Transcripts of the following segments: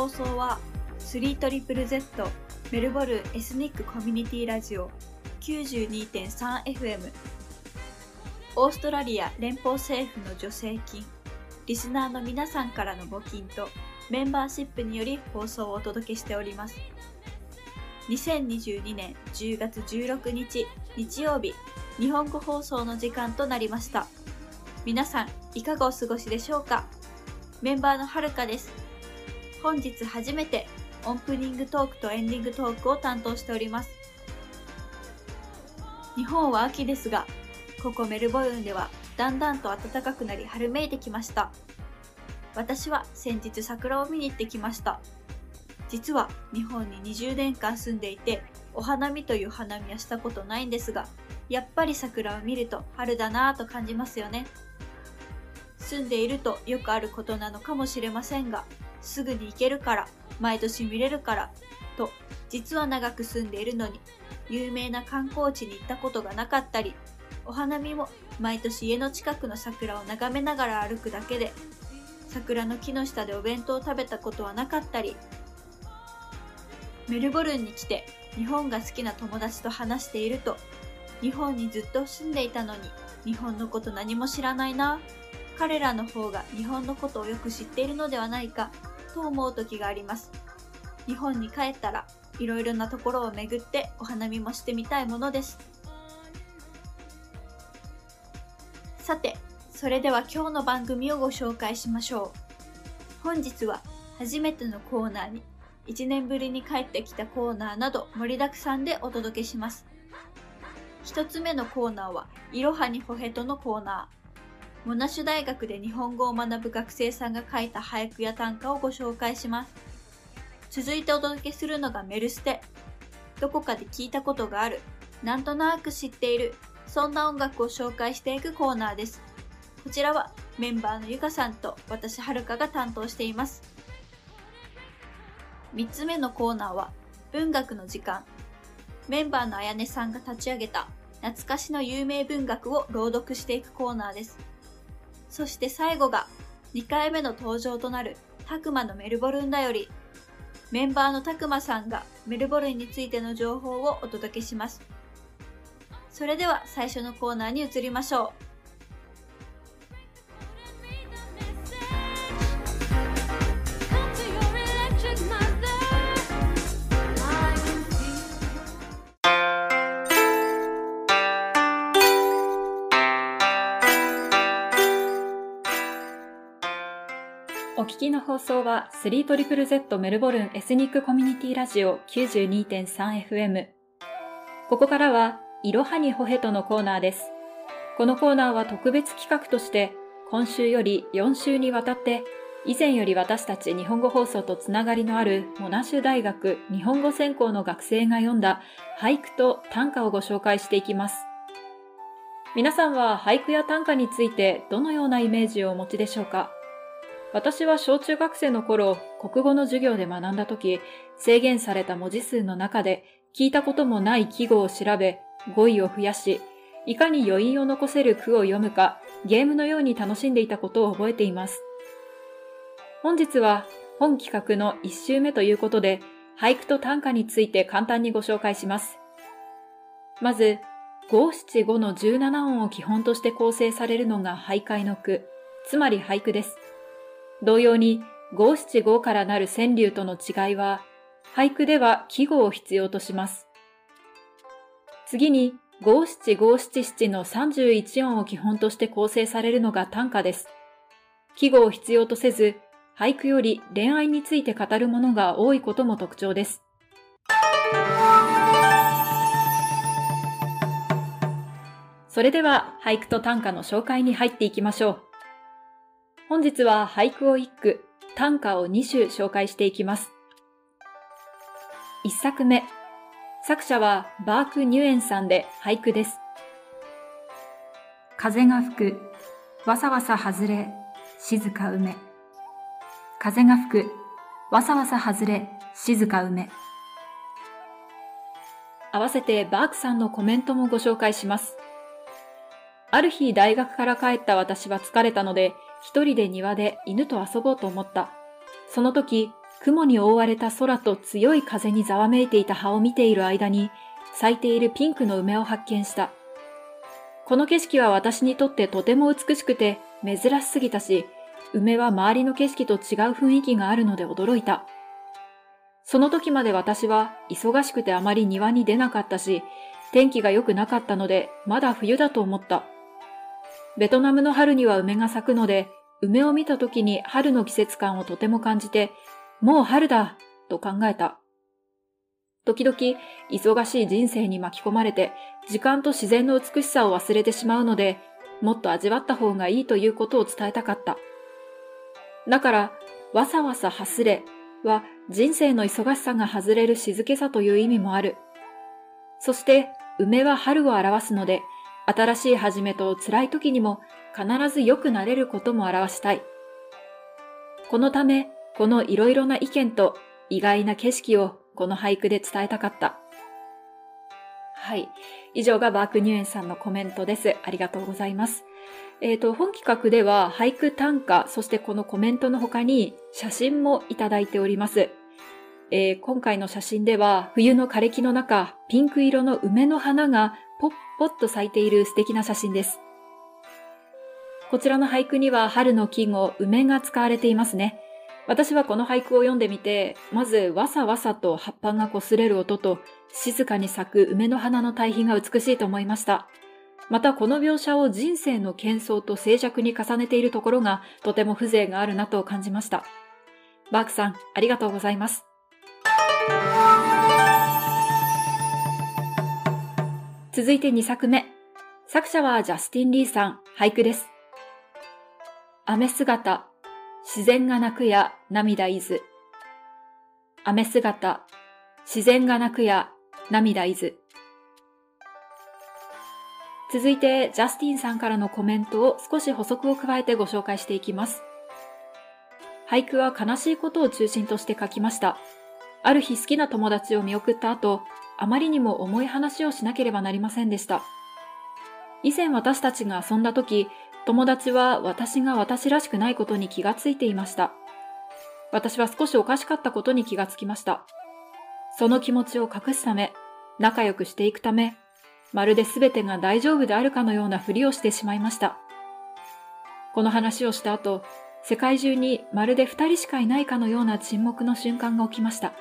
放送は 3ZZZ メルボルンエスニックコミュニティラジオ 92.3FM オーストラリア連邦政府の助成金リスナーの皆さんからの募金とメンバーシップにより放送をお届けしております。2022年10月16日日曜日日本語放送の時間となりました。皆さんいかがお過ごしでしょうか？メンバーのはるかです。本日初めてオープニングトークとエンディングトークを担当しております。日本は秋ですがここメルボルンではだんだんと暖かくなり春めいてきました。私は先日桜を見に行ってきました。実は日本に20年間住んでいてお花見という花見はしたことないんですがやっぱり桜を見ると春だなぁと感じますよね。住んでいるとよくあることなのかもしれませんがすぐに行けるから毎年見れるからと実は長く住んでいるのに有名な観光地に行ったことがなかったりお花見も毎年家の近くの桜を眺めながら歩くだけで桜の木の下でお弁当を食べたことはなかったりメルボルンに来て日本が好きな友達と話していると日本にずっと住んでいたのに日本のこと何も知らないな彼らの方が日本のことをよく知っているのではないかと思う時があります。日本に帰ったらいろいろなところを巡ってお花見もしてみたいものです。さてそれでは今日の番組をご紹介しましょう。本日は初めてのコーナーに1年ぶりに帰ってきたコーナーなど盛りだくさんでお届けします。一つ目のコーナーは、いろはにほへとのコーナー。モナシュ大学で日本語を学ぶ学生さんが書いた俳句や短歌をご紹介します。続いてお届けするのがメルステ。どこかで聞いたことがある、なんとなく知っている、そんな音楽を紹介していくコーナーです。こちらはメンバーのゆかさんと私はるかが担当しています。三つ目のコーナーは文学の時間。メンバーのあやねさんが立ち上げた懐かしの有名文学を朗読していくコーナーです。そして最後が2回目の登場となるたくまのメルボルンだより。メンバーのたくまさんがメルボルンについての情報をお届けします。それでは最初のコーナーに移りましょう。聞きの放送は 3ZZZ メルボルンエスニックコミュニティラジオ 92.3FM。ここからは、いろはにほへとのコーナーです。このコーナーは特別企画として、今週より4週にわたって、以前より私たち日本語放送とつながりのあるモナシュ大学日本語専攻の学生が読んだ俳句と短歌をご紹介していきます。皆さんは俳句や短歌についてどのようなイメージをお持ちでしょうか？私は小中学生の頃、国語の授業で学んだ時、制限された文字数の中で聞いたこともない記号を調べ、語彙を増やし、いかに余韻を残せる句を読むか、ゲームのように楽しんでいたことを覚えています。本日は本企画の1週目ということで、俳句と短歌について簡単にご紹介します。まず、五七五の17音を基本として構成されるのが俳諧の句、つまり俳句です。同様に五七五からなる川柳との違いは、俳句では季語を必要とします。次に五七五七七の31音を基本として構成されるのが短歌です。季語を必要とせず、俳句より恋愛について語るものが多いことも特徴です。それでは俳句と短歌の紹介に入っていきましょう。本日は俳句を一句、短歌を2首紹介していきます。一作目、作者はバーク・ニュエンさんで俳句です。風が吹く、わさわさ外れ、静か梅。風が吹く、わさわさ外れ、静か梅。合わせてバークさんのコメントもご紹介します。ある日大学から帰った私は疲れたので、一人で庭で犬と遊ぼうと思った。その時、雲に覆われた空と強い風にざわめいていた葉を見ている間に、咲いているピンクの梅を発見した。この景色は私にとってとても美しくて珍しすぎたし、梅は周りの景色と違う雰囲気があるので驚いた。その時まで私は忙しくてあまり庭に出なかったし、天気が良くなかったのでまだ冬だと思った。ベトナムの春には梅が咲くので、梅を見た時に春の季節感をとても感じて、もう春だと考えた。時々忙しい人生に巻き込まれて時間と自然の美しさを忘れてしまうので、もっと味わった方がいいということを伝えたかった。だから、わさわさはすれは人生の忙しさが外れる静けさという意味もある。そして、梅は春を表すので、新しい始めと辛い時にも必ず良くなれることも表したい。このため、このいろいろな意見と意外な景色をこの俳句で伝えたかった。はい。以上がバークニュエンさんのコメントです。ありがとうございます。えっ、ー、と、本企画では俳句短歌、そしてこのコメントの他に写真もいただいております。えー、今回の写真では冬の枯れ木の中、ピンク色の梅の花がポッポッと咲いている素敵な写真です。こちらの俳句には春の季語、梅が使われていますね。私はこの俳句を読んでみて、まずわさわさと葉っぱが擦れる音と静かに咲く梅の花の対比が美しいと思いました。またこの描写を人生の喧騒と静寂に重ねているところがとても風情があるなと感じました。バークさん、ありがとうございます。続いて2作目。作者はジャスティン・リーさん、俳句です。雨姿、自然が泣くや涙いず。雨姿、自然が泣くや涙いず。続いて、ジャスティンさんからのコメントを少し補足を加えてご紹介していきます。俳句は悲しいことを中心として書きました。ある日好きな友達を見送った後、あまりにも重い話をしなければなりませんでした。以前私たちが遊んだ時、友達は私が私らしくないことに気がついていました。私は少しおかしかったことに気がつきました。その気持ちを隠すため、仲良くしていくため、まるで全てが大丈夫であるかのようなふりをしてしまいました。この話をした後、世界中にまるで二人しかいないかのような沈黙の瞬間が起きました。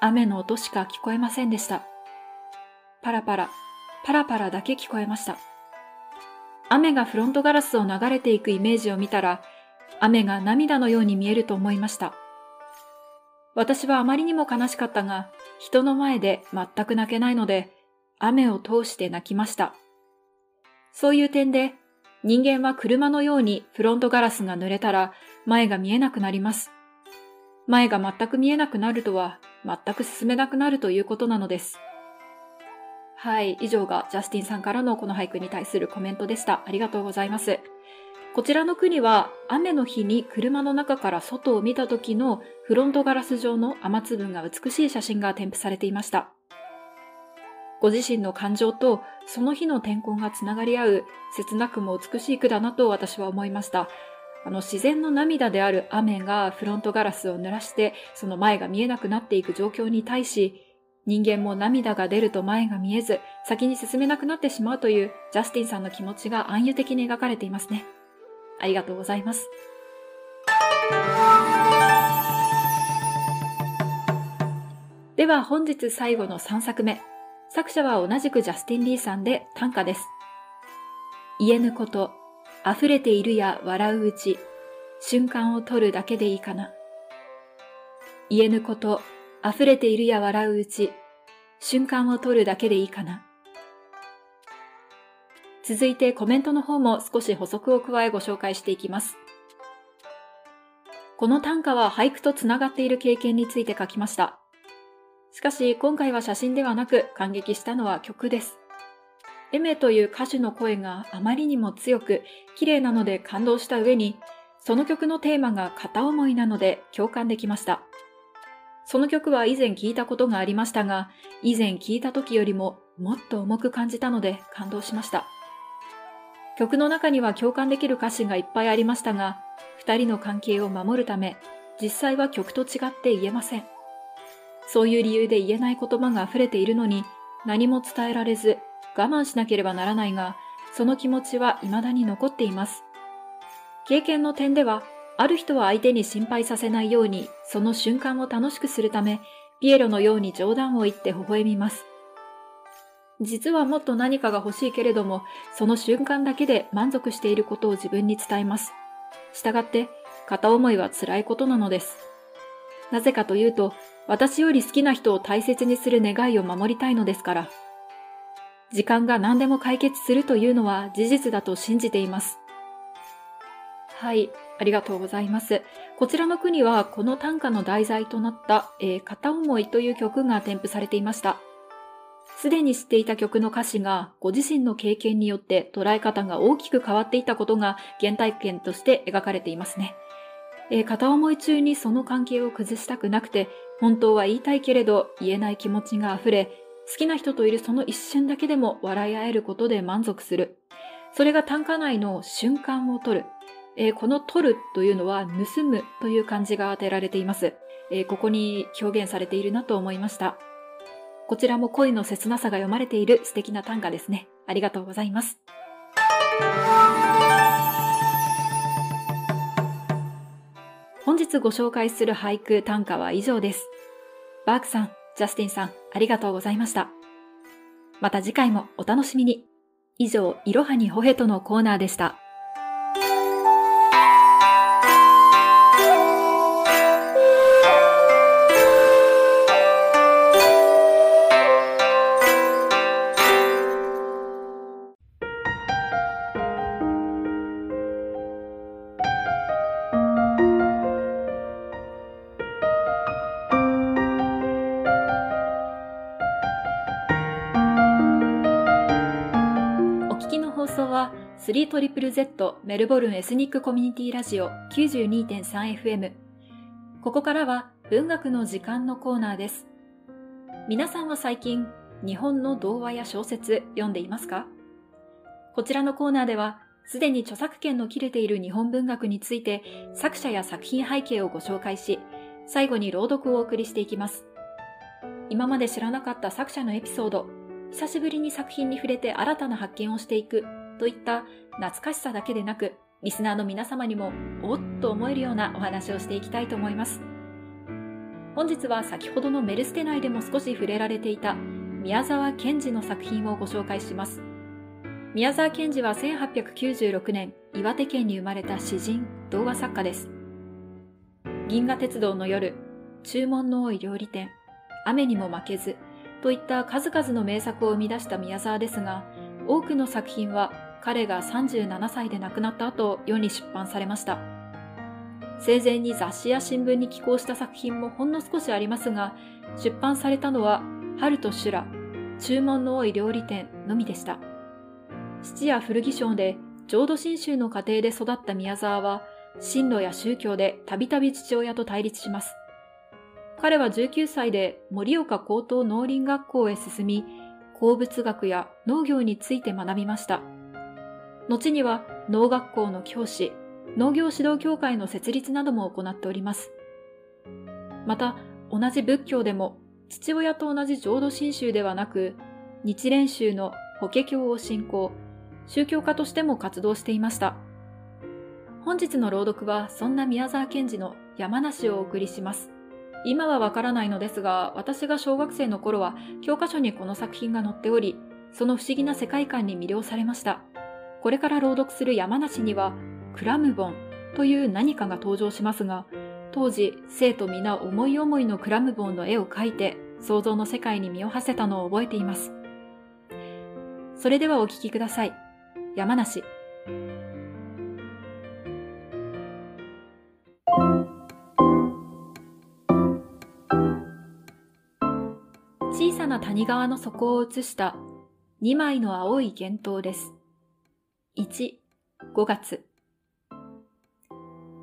雨の音しか聞こえませんでした。パラパラ、パラパラだけ聞こえました。雨がフロントガラスを流れていくイメージを見たら、雨が涙のように見えると思いました。私はあまりにも悲しかったが、人の前で全く泣けないので、雨を通して泣きました。そういう点で、人間は車のようにフロントガラスが濡れたら前が見えなくなります。前が全く見えなくなるとは全く進めなくなるということなのです。はい。以上がジャスティンさんからのこの俳句に対するコメントでした。ありがとうございます。こちらの句には雨の日に車の中から外を見た時のフロントガラス上の雨粒が美しい写真が添付されていました。ご自身の感情とその日の天候がつながり合う切なくも美しい句だなと私は思いました。あの自然の涙である雨がフロントガラスを濡らしてその前が見えなくなっていく状況に対し人間も涙が出ると前が見えず先に進めなくなってしまうというジャスティンさんの気持ちが暗喩的に描かれていますね。ありがとうございます。では本日最後の3作目。作者は同じくジャスティン・リーさんで短歌です。言えぬこと、溢れているや笑ううち、瞬間を取るだけでいいかな。言えぬこと、溢れているや笑ううち、瞬間を取るだけでいいかな。続いてコメントの方も少し補足を加えご紹介していきます。この短歌は俳句とつながっている経験について書きました。しかし今回は写真ではなく感激したのは曲です。エメという歌手の声があまりにも強く、綺麗なので感動した上に、その曲のテーマが片思いなので共感できました。その曲は以前聞いたことがありましたが、以前聞いた時よりももっと重く感じたので感動しました。曲の中には共感できる歌詞がいっぱいありましたが、二人の関係を守るため、実際は曲と違って言えません。そういう理由で言えない言葉が溢れているのに何も伝えられず我慢しなければならないが、その気持ちは未だに残っています。経験の点では、ある人は相手に心配させないように、その瞬間を楽しくするため、ピエロのように冗談を言って微笑みます。実はもっと何かが欲しいけれども、その瞬間だけで満足していることを自分に伝えます。したがって、片思いは辛いことなのです。なぜかというと、私より好きな人を大切にする願いを守りたいのですから。時間が何でも解決するというのは事実だと信じています。はい、ありがとうございます。こちらの句にはこの短歌の題材となった、えー、片思いという曲が添付されていました。すでに知っていた曲の歌詞がご自身の経験によって捉え方が大きく変わっていたことが原体験として描かれていますね。えー、片思い中にその関係を崩したくなくて、本当は言いたいけれど言えない気持ちが溢れ、好きな人といるその一瞬だけでも笑い合えることで満足する。それが短歌内の瞬間を取る。えー、この取るというのは盗むという漢字が当てられています。えー、ここに表現されているなと思いました。こちらも恋の切なさが読まれている素敵な短歌ですね。ありがとうございます。本日ご紹介する俳句短歌は以上です。バークさん、ジャスティンさん、ありがとうございました。また次回もお楽しみに。以上、いろはにほへとのコーナーでした。3ZZZ メルボルンエスニックコミュニティラジオ 92.3FM ここからは文学の時間のコーナーです。皆さんは最近日本の童話や小説読んでいますか？こちらのコーナーではすでに著作権の切れている日本文学について作者や作品背景をご紹介し最後に朗読をお送りしていきます。今まで知らなかった作者のエピソード久しぶりに作品に触れて新たな発見をしていくといった懐かしさだけでなく、リスナーの皆様にもおっと思えるようなお話をしていきたいと思います。本日は先ほどのメルステ内でも少し触れられていた宮沢賢治の作品をご紹介します。宮沢賢治は1896年岩手県に生まれた詩人、童話作家です。銀河鉄道の夜、注文の多い料理店、雨にも負けずといった数々の名作を生み出した宮沢ですが、多くの作品は彼が37歳で亡くなった後世に出版されました。生前に雑誌や新聞に寄稿した作品もほんの少しありますが、出版されたのは春と修羅、注文の多い料理店のみでした。父や古着商で浄土真宗の家庭で育った宮沢は、進路や宗教でたびたび父親と対立します。彼は19歳で盛岡高等農林学校へ進み、鉱物学や農業について学びました。後には農学校の教師、農業指導協会の設立なども行っております。また、同じ仏教でも、父親と同じ浄土真宗ではなく、日蓮宗の法華経を信仰、宗教家としても活動していました。本日の朗読は、そんな宮沢賢治の山梨をお送りします。今はわからないのですが、私が小学生の頃は教科書にこの作品が載っており、その不思議な世界観に魅了されました。これから朗読する山梨には、クラムボンという何かが登場しますが、当時、生徒皆思い思いのクラムボンの絵を描いて、想像の世界に身を馳せたのを覚えています。それではお聴きください。山梨。小さな谷川の底を映した2枚の青い幻灯です。1、5月。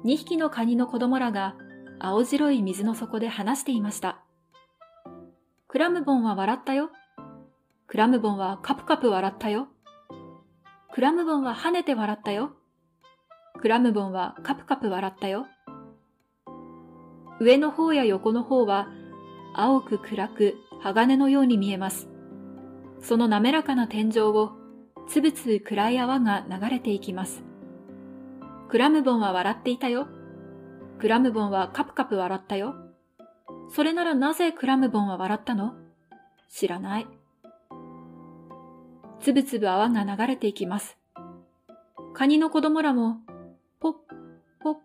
2匹のカニの子供らが青白い水の底で話していました。クラムボンは笑ったよ。クラムボンはカプカプ笑ったよ。クラムボンは跳ねて笑ったよ。クラムボンはカプカプ笑ったよ。上の方や横の方は青く暗く鋼のように見えます。その滑らかな天井をつぶつぶ暗い泡が流れていきます。クラムボンは笑っていたよ。クラムボンはカプカプ笑ったよ。それならなぜクラムボンは笑ったの？知らない。つぶつぶ泡が流れていきます。カニの子供らも、ポッ、ポッ、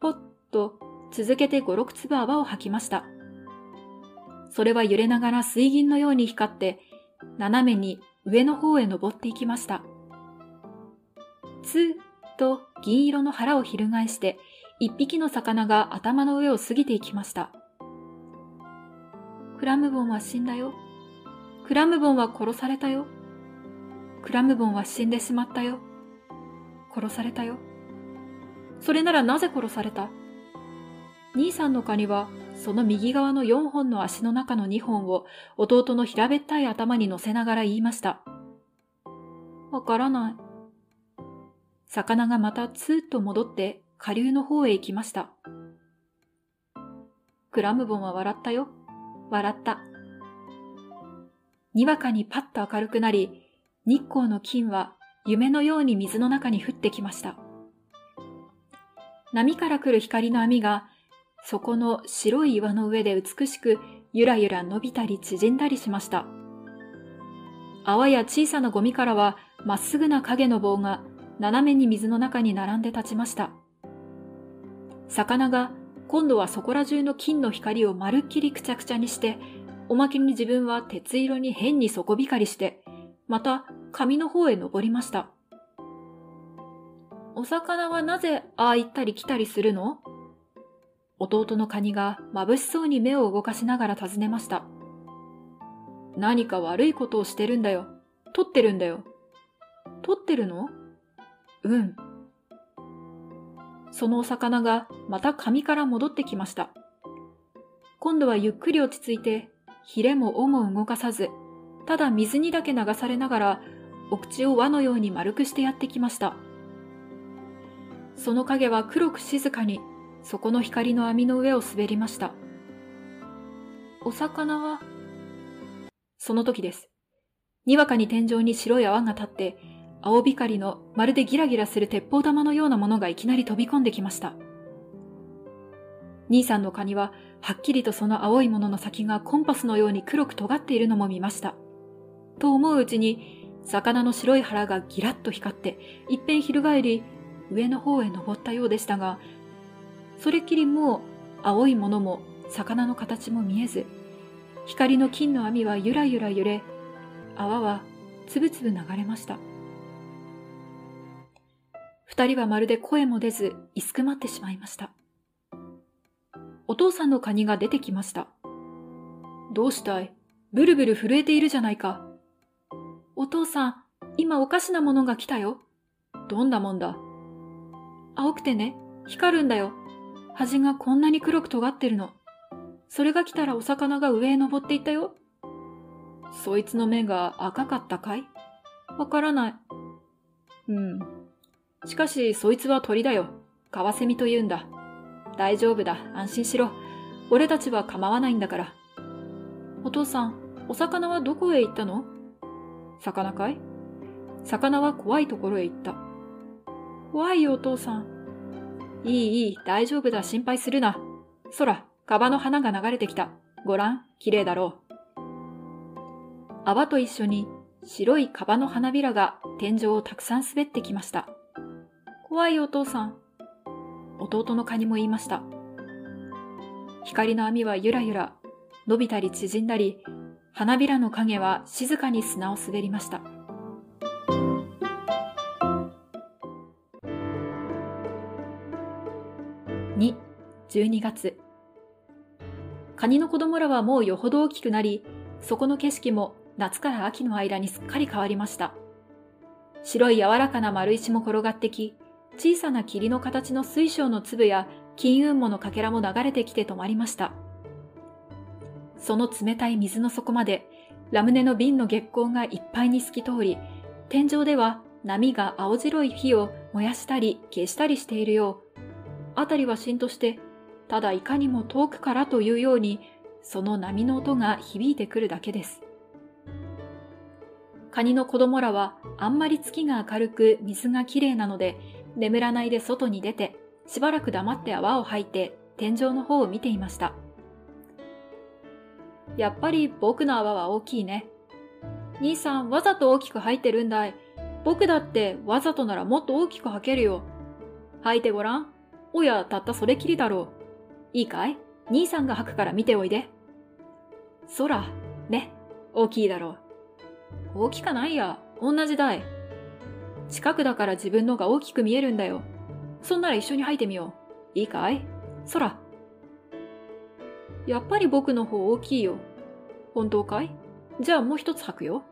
ポッと続けて五六粒泡を吐きました。それは揺れながら水銀のように光って、斜めに上の方へ登っていきました。つーと銀色の腹を翻して、一匹の魚が頭の上を過ぎていきました。クラムボンは死んだよ。クラムボンは殺されたよ。クラムボンは死んでしまったよ。殺されたよ。それならなぜ殺された？兄さんのカニは、その右側の4本の足の中の2本を弟の平べったい頭に乗せながら言いました。わからない。魚がまたツーッと戻って下流の方へ行きました。クラムボンは笑ったよ。笑った。にわかにパッと明るくなり、日光の金は夢のように水の中に降ってきました。波から来る光の網が、そこの白い岩の上で美しくゆらゆら伸びたり縮んだりしました。泡や小さなゴミからはまっすぐな影の棒が斜めに水の中に並んで立ちました。魚が今度はそこら中の金の光をまるっきりくちゃくちゃにして、おまけに自分は鉄色に変に底光りして、また紙の方へ登りました。お魚はなぜああ行ったり来たりするの？弟のカニが眩しそうに目を動かしながら尋ねました。何か悪いことをしてるんだよ。取ってるんだよ。取ってるの？うん。そのお魚がまた紙から戻ってきました。今度はゆっくり落ち着いて、ヒレも尾も動かさず、ただ水にだけ流されながら、お口を輪のように丸くしてやってきました。その影は黒く静かに、そこの光の網の上を滑りました。お魚は、その時です。にわかに天井に白い泡が立って、青光のまるでギラギラする鉄砲玉のようなものがいきなり飛び込んできました。兄さんのカニは、はっきりとその青いものの先がコンパスのように黒く尖っているのも見ました。と思ううちに、魚の白い腹がギラッと光って、いっぺん翻り、上の方へ登ったようでしたが、それきりもう青いものも魚の形も見えず、光の金の網はゆらゆら揺れ、泡はつぶつぶ流れました。二人はまるで声も出ず、いすくまってしまいました。お父さんのカニが出てきました。どうしたい？ブルブル震えているじゃないか。お父さん、今おかしなものが来たよ。どんなもんだ？青くてね、光るんだよ。端がこんなに黒く尖ってるの。それが来たらお魚が上へ登っていったよ。そいつの目が赤かったかい？わからない。うん。しかし、そいつは鳥だよ。カワセミと言うんだ。大丈夫だ。安心しろ。俺たちは構わないんだから。お父さん、お魚はどこへ行ったの？魚かい？魚は怖いところへ行った。怖いよ、お父さん。いい、いい、大丈夫だ、心配するな。空、カバの花が流れてきた。ごらん、綺麗だろう。泡と一緒に白いカバの花びらが天井をたくさん滑ってきました。怖いお父さん。弟のカニも言いました。光の網はゆらゆら、伸びたり縮んだり、花びらの影は静かに砂を滑りました。12月。カニの子供らはもうよほど大きくなり、そこの景色も夏から秋の間にすっかり変わりました。白い柔らかな丸石も転がってき、小さな霧の形の水晶の粒や金雲母のかけらも流れてきて止まりました。その冷たい水の底までラムネの瓶の月光がいっぱいに透き通り、天井では波が青白い火を燃やしたり消したりしているよう、あたりはしんとして、ただいかにも遠くからというように、その波の音が響いてくるだけです。カニの子供らはあんまり月が明るく水がきれいなので、眠らないで外に出て、しばらく黙って泡を吐いて天井の方を見ていました。やっぱり僕の泡は大きいね。兄さんわざと大きく吐いてるんだい。僕だってわざとならもっと大きく吐けるよ。吐いてごらん。おや、たったそれきりだろう。いいかい？兄さんが吐くから見ておいで。そら、ね、大きいだろう。大きかないや、同じだい。近くだから自分のが大きく見えるんだよ。そんなら一緒に吐いてみよう。いいかい？そら。やっぱり僕の方大きいよ。本当かい？じゃあもう一つ吐くよ。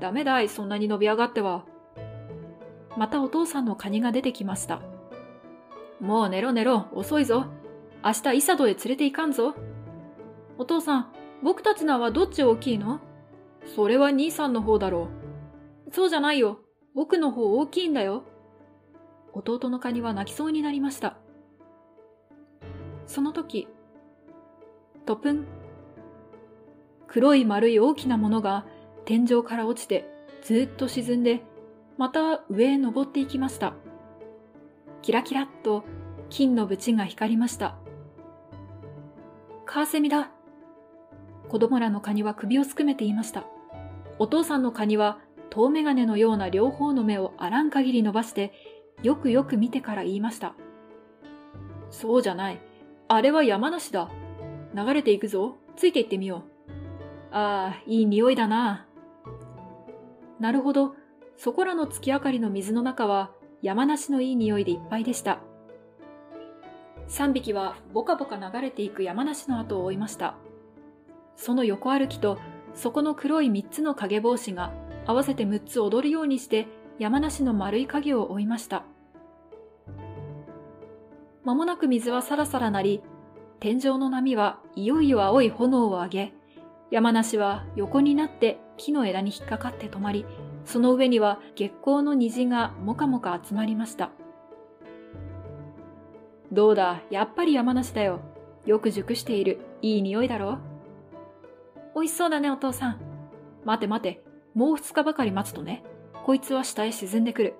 ダメだい、そんなに伸び上がっては。またお父さんのカニが出てきました。もう寝ろ寝ろ、遅いぞ。明日イサドへ連れて行かんぞ。お父さん、僕たちのはどっち大きいの？それは兄さんの方だろう。そうじゃないよ。僕の方大きいんだよ。弟のカニは泣きそうになりました。その時、トプン。黒い丸い大きなものが天井から落ちてずっと沈んで、また上へ登っていきました。キラキラっと金の縁が光りました。カーセミだ。子供らのカニは首をすくめていました。お父さんのカニは遠眼鏡のような両方の目をあらん限り伸ばして、よくよく見てから言いました。そうじゃない。あれは山梨だ。流れていくぞ。ついて行ってみよう。ああ、いい匂いだな。なるほど。そこらの月明かりの水の中は山梨のいい匂いでいっぱいでした。3匹はボカボカ流れていく山梨の後を追いました。その横歩きとそこの黒い3つの影帽子が合わせて6つ踊るようにして山梨の丸い影を追いました。間もなく水はさらさらなり、天井の波はいよいよ青い炎を上げ、山梨は横になって木の枝に引っかかって止まり、その上には月光の虹がもかもか集まりました。どうだ、やっぱり山梨だよ。よく熟している。いい匂いだろ？美味しそうだね、お父さん。待て待て、もう二日ばかり待つとね、こいつは下へ沈んでくる。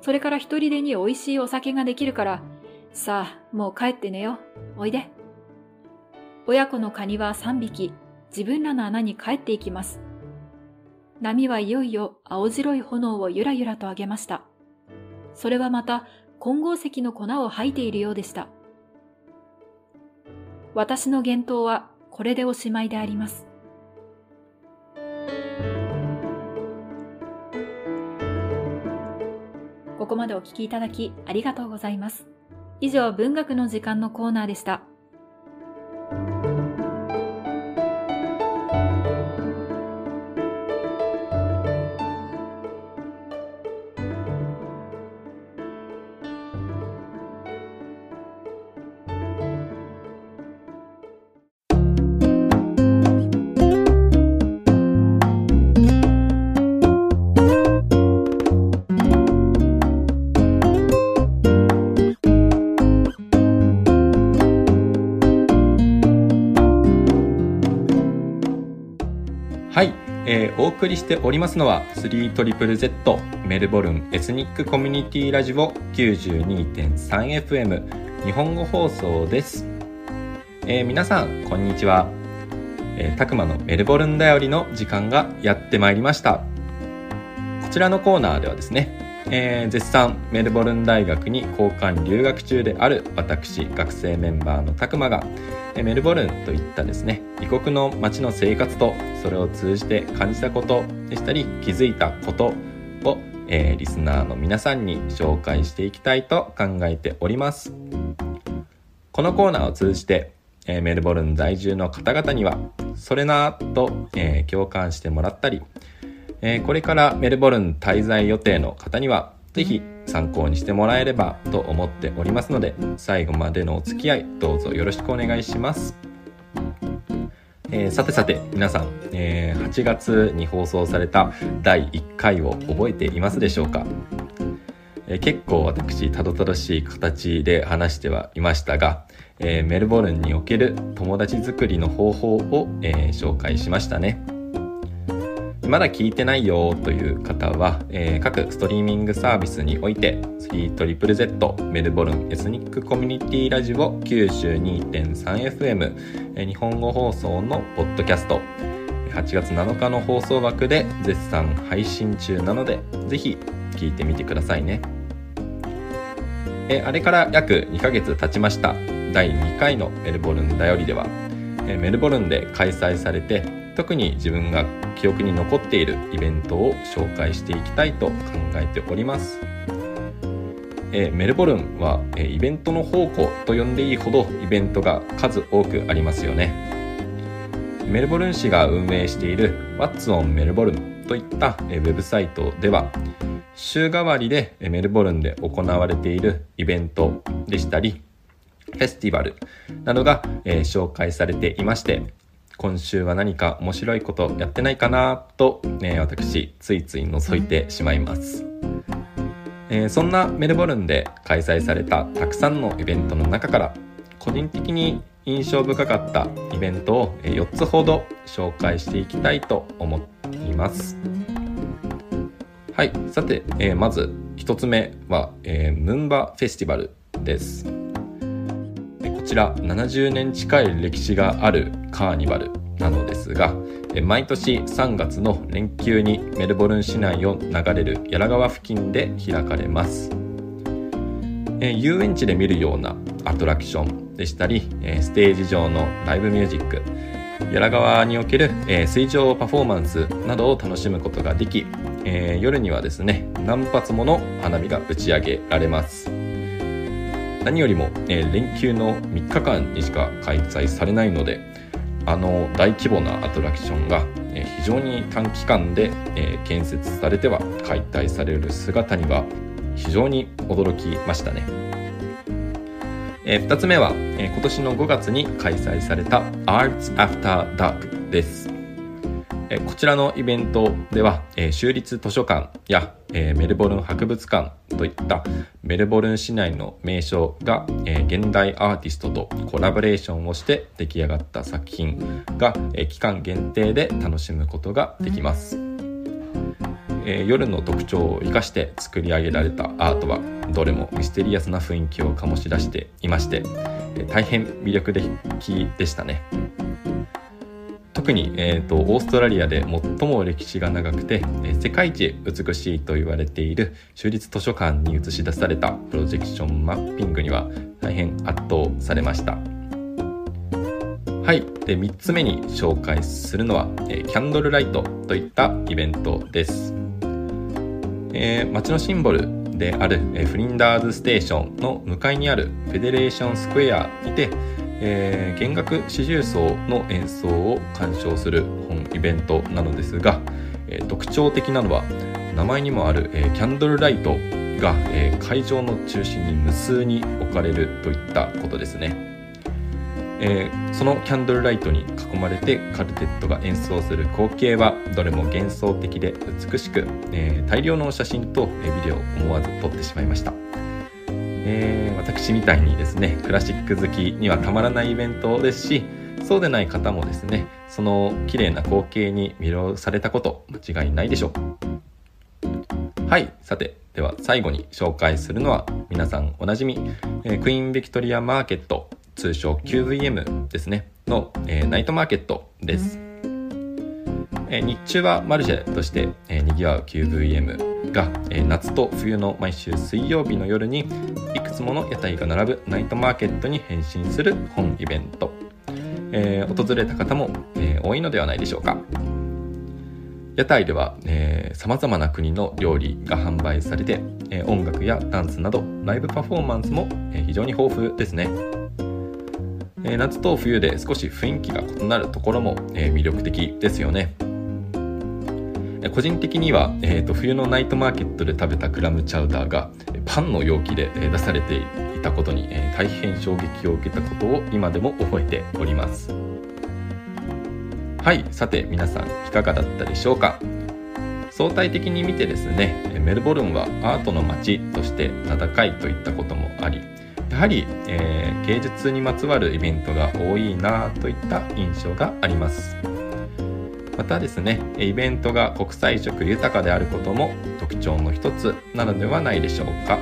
それから一人でに美味しいお酒ができるから、さあ、もう帰って寝よう。おいで。親子のカニは三匹、自分らの穴に帰っていきます。波はいよいよ青白い炎をゆらゆらと上げました。それはまた混合石の粉を吐いているようでした。私の幻冬はこれでおしまいであります。ここまでお聞きいただきありがとうございます。以上、文学の時間のコーナーでした。送りしておりますのは 3ZZZ メルボルンエスニックコミュニティラジオ 92.3FM 日本語放送です、えー、皆さんこんにちは、えー、たくまのメルボルンだよりの時間がやってまいりました。こちらのコーナーではですねえー、絶賛メルボルン大学に交換留学中である私学生メンバーのたくまがメルボルンといったですね異国の街の生活とそれを通じて感じたことでしたり気づいたことを、えー、リスナーの皆さんに紹介していきたいと考えております。このコーナーを通じて、えー、メルボルン在住の方々にはそれなと、えー、共感してもらったりえー、これからメルボルン滞在予定の方にはぜひ参考にしてもらえればと思っておりますので最後までのお付き合いどうぞよろしくお願いします。えー、さてさて皆さん、えー、8月に放送された第1回を覚えていますでしょうか、えー、結構私たどたどしい形で話してはいましたが、え、メルボルンにおける友達作りの方法を、え、紹介しましたね。まだ聞いてないよという方は、えー、各ストリーミングサービスにおいて 3ZZZ メルボルンエスニックコミュニティラジオ 92.3FM、え、日本語放送のポッドキャスト8月7日の放送枠で絶賛配信中なのでぜひ聞いてみてくださいね。えあれから約2ヶ月経ちました第2回のメルボルンだよりではメルボルンで開催されて特に自分が記憶に残っているイベントを紹介していきたいと考えております。えメルボルンは、えイベントの宝庫と呼んでいいほどイベントが数多くありますよね。メルボルン市が運営している What's on メルボルンといったウェブサイトでは週替わりでメルボルンで行われているイベントでしたりフェスティバルなどが、え紹介されていまして今週は何か面白いことやってないかなと、ね、私ついつい覗いてしまいます、えー、そんなメルボルンで開催されたたくさんのイベントの中から個人的に印象深かったイベントを4つほど紹介していきたいと思っています。はいさて、えー、まず1つ目は、えー、ムンバフェスティバルです。ちら70年近い歴史があるカーニバルなのですが毎年3月の連休にメルボルン市内を流れる柳川付近で開かれます。遊園地で見るようなアトラクションでしたりステージ上のライブミュージック柳川における水上パフォーマンスなどを楽しむことができ夜にはですね何発もの花火が打ち上げられます。何よりも、えー、連休の3日間にしか開催されないのであの大規模なアトラクションが、えー、非常に短期間で、えー、建設されては解体される姿には非常に驚きましたね、え、2つ目は、え、今年の5月に開催された Arts After Dark です。こちらのイベントでは、州立図書館や、メルボルン博物館といったメルボルン市内の名所が、現代アーティストとコラボレーションをして出来上がった作品が、期間限定で楽しむことができます。夜の特徴を生かして作り上げられたアートはどれもミステリアスな雰囲気を醸し出していまして大変魅力的でしたね。特に、えーと、オーストラリアで最も歴史が長くて、え世界一美しいと言われている州立図書館に映し出されたプロジェクションマッピングには大変圧倒されました。はい。で3つ目に紹介するのは、えー、キャンドルライトといったイベントです、えー、街のシンボルである、え、フリンダーズステーションの向かいにあるフェデレーションスクエアにてえー、弦楽四重奏の演奏を鑑賞する本イベントなのですが、えー、特徴的なのは名前にもある、えー、キャンドルライトが、え会場の中心に無数に置かれるといったことですね、えそのキャンドルライトに囲まれてカルテットが演奏する光景はどれも幻想的で美しく、え大量の写真とビデオを思わず撮ってしまいました。えー、私みたいにですねクラシック好きにはたまらないイベントですしそうでない方もですねその綺麗な光景に魅了されたこと間違いないでしょう。はいさてでは最後に紹介するのは皆さんおなじみ、えー、クイーンビクトリアマーケット通称 QVM ですねの、えー、ナイトマーケットです、え日中はマルシェとして、えー、賑わう QVM が、え夏と冬の毎週水曜日の夜にいくつもの屋台が並ぶナイトマーケットに変身する本イベント、えー、訪れた方も、え、多いのではないでしょうか。屋台ではさまざまな国の料理が販売されて、え、音楽やダンスなどライブパフォーマンスも、え、非常に豊富ですね、え、夏と冬で少し雰囲気が異なるところも、え、魅力的ですよね。個人的には、えーと、冬のナイトマーケットで食べたクラムチャウダーがパンの容器で出されていたことに、えー、大変衝撃を受けたことを今でも覚えております。はいさて皆さんいかがだったでしょうか？相対的に見てですねメルボルンはアートの街として名高いといったこともありやはり、えー、芸術にまつわるイベントが多いなといった印象があります。またですねイベントが国際色豊かであることも特徴の一つなのではないでしょうか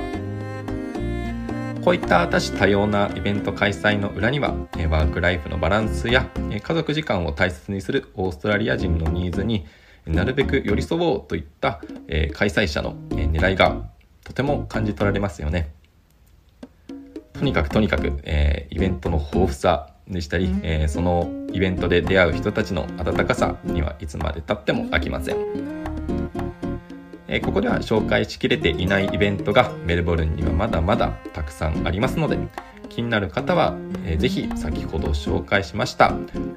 こういった多種多様なイベント開催の裏にはワークライフのバランスや家族時間を大切にするオーストラリア人のニーズになるべく寄り添おうといった開催者の狙いがとても感じ取られますよね。とにかくとにかく、えー、イベントの豊富さでしたり、えー、そのイベントで出会う人たちの温かさにはいつまでたっても飽きません、えー、ここでは紹介しきれていないイベントがメルボルンにはまだまだたくさんありますので気になる方は、えー、ぜひ先ほど紹介しました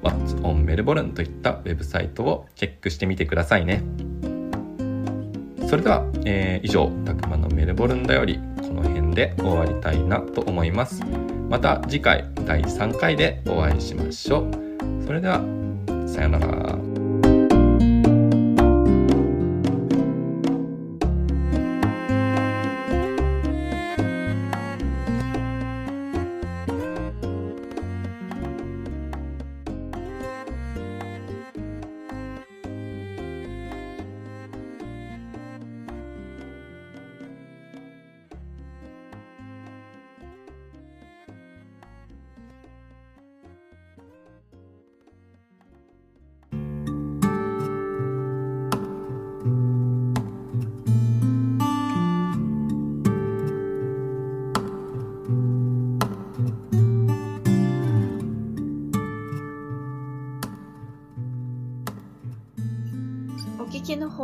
What's on Melbourne といったウェブサイトをチェックしてみてくださいねそれでは、えー、以上、たくまのメルボルンだよりこの辺で終わりたいなと思います。また次回第3回でお会いしましょう。それでは、さようなら。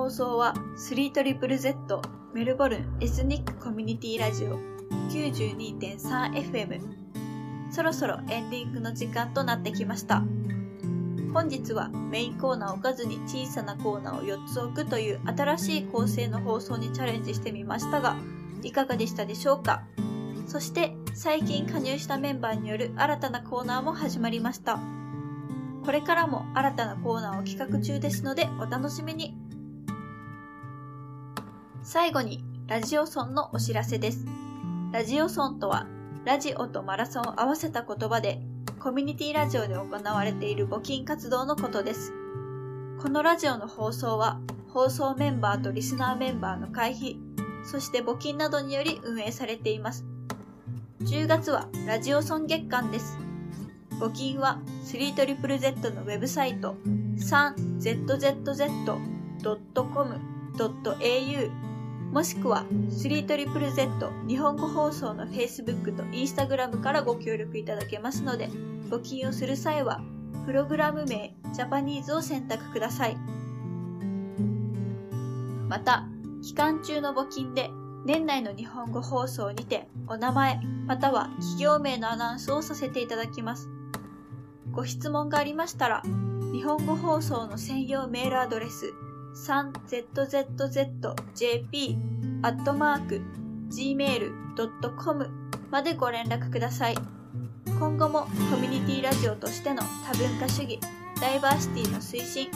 放送は 3ZZZ メルボルンエスニックコミュニティラジオ 92.3FM そろそろエンディングの時間となってきました。本日はメインコーナーを置かずに小さなコーナーを4つ置くという新しい構成の放送にチャレンジしてみましたがいかがでしたでしょうか？そして最近加入したメンバーによる新たなコーナーも始まりました。これからも新たなコーナーを企画中ですのでお楽しみに。最後に、ラジオソンのお知らせです。ラジオソンとは、ラジオとマラソンを合わせた言葉で、コミュニティラジオで行われている募金活動のことです。このラジオの放送は、放送メンバーとリスナーメンバーの会費、そして募金などにより運営されています。10月はラジオソン月間です。募金は 3ZZZ のウェブサイト 3zzz.com.au もしくは 3ZZZ 日本語放送の Facebook と Instagram からご協力いただけますので、募金をする際は、プログラム名ジャパニーズを選択ください。また、期間中の募金で年内の日本語放送にてお名前または企業名のアナウンスをさせていただきます。ご質問がありましたら、日本語放送の専用メールアドレス 3zzz.jp.gmail.com までご連絡ください。今後もコミュニティラジオとしての多文化主義、ダイバーシティの推進、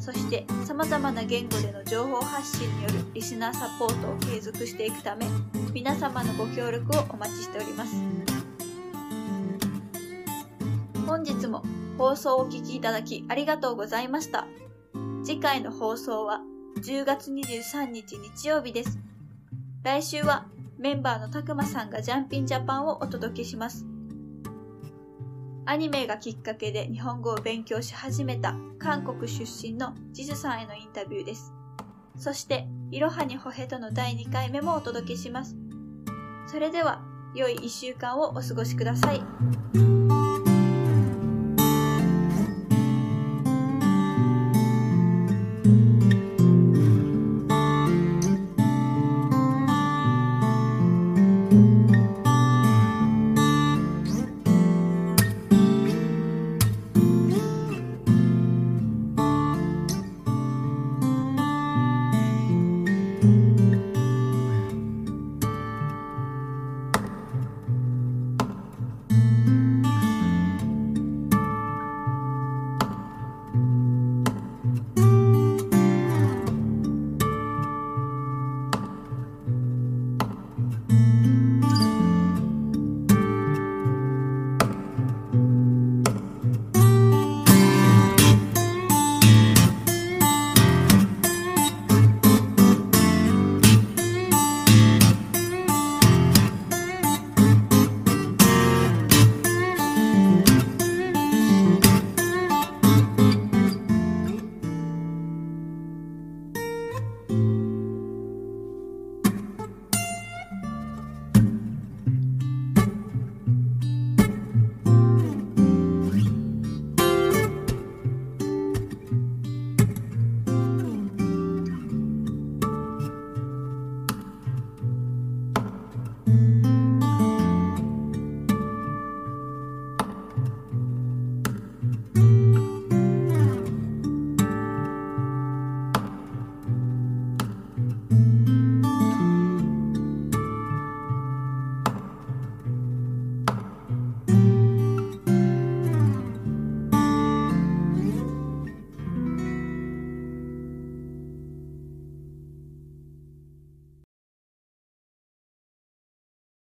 そして様々な言語での情報発信によるリスナーサポートを継続していくため、皆様のご協力をお待ちしております。本日も放送をお聴きいただきありがとうございました。次回の放送は10月23日日曜日です。来週はメンバーのたくまさんがジャンピンジャパンをお届けします。アニメがきっかけで日本語を勉強し始めた韓国出身のジズさんへのインタビューです。そして、いろはにほへとの第2回目もお届けします。それでは、良い1週間をお過ごしください。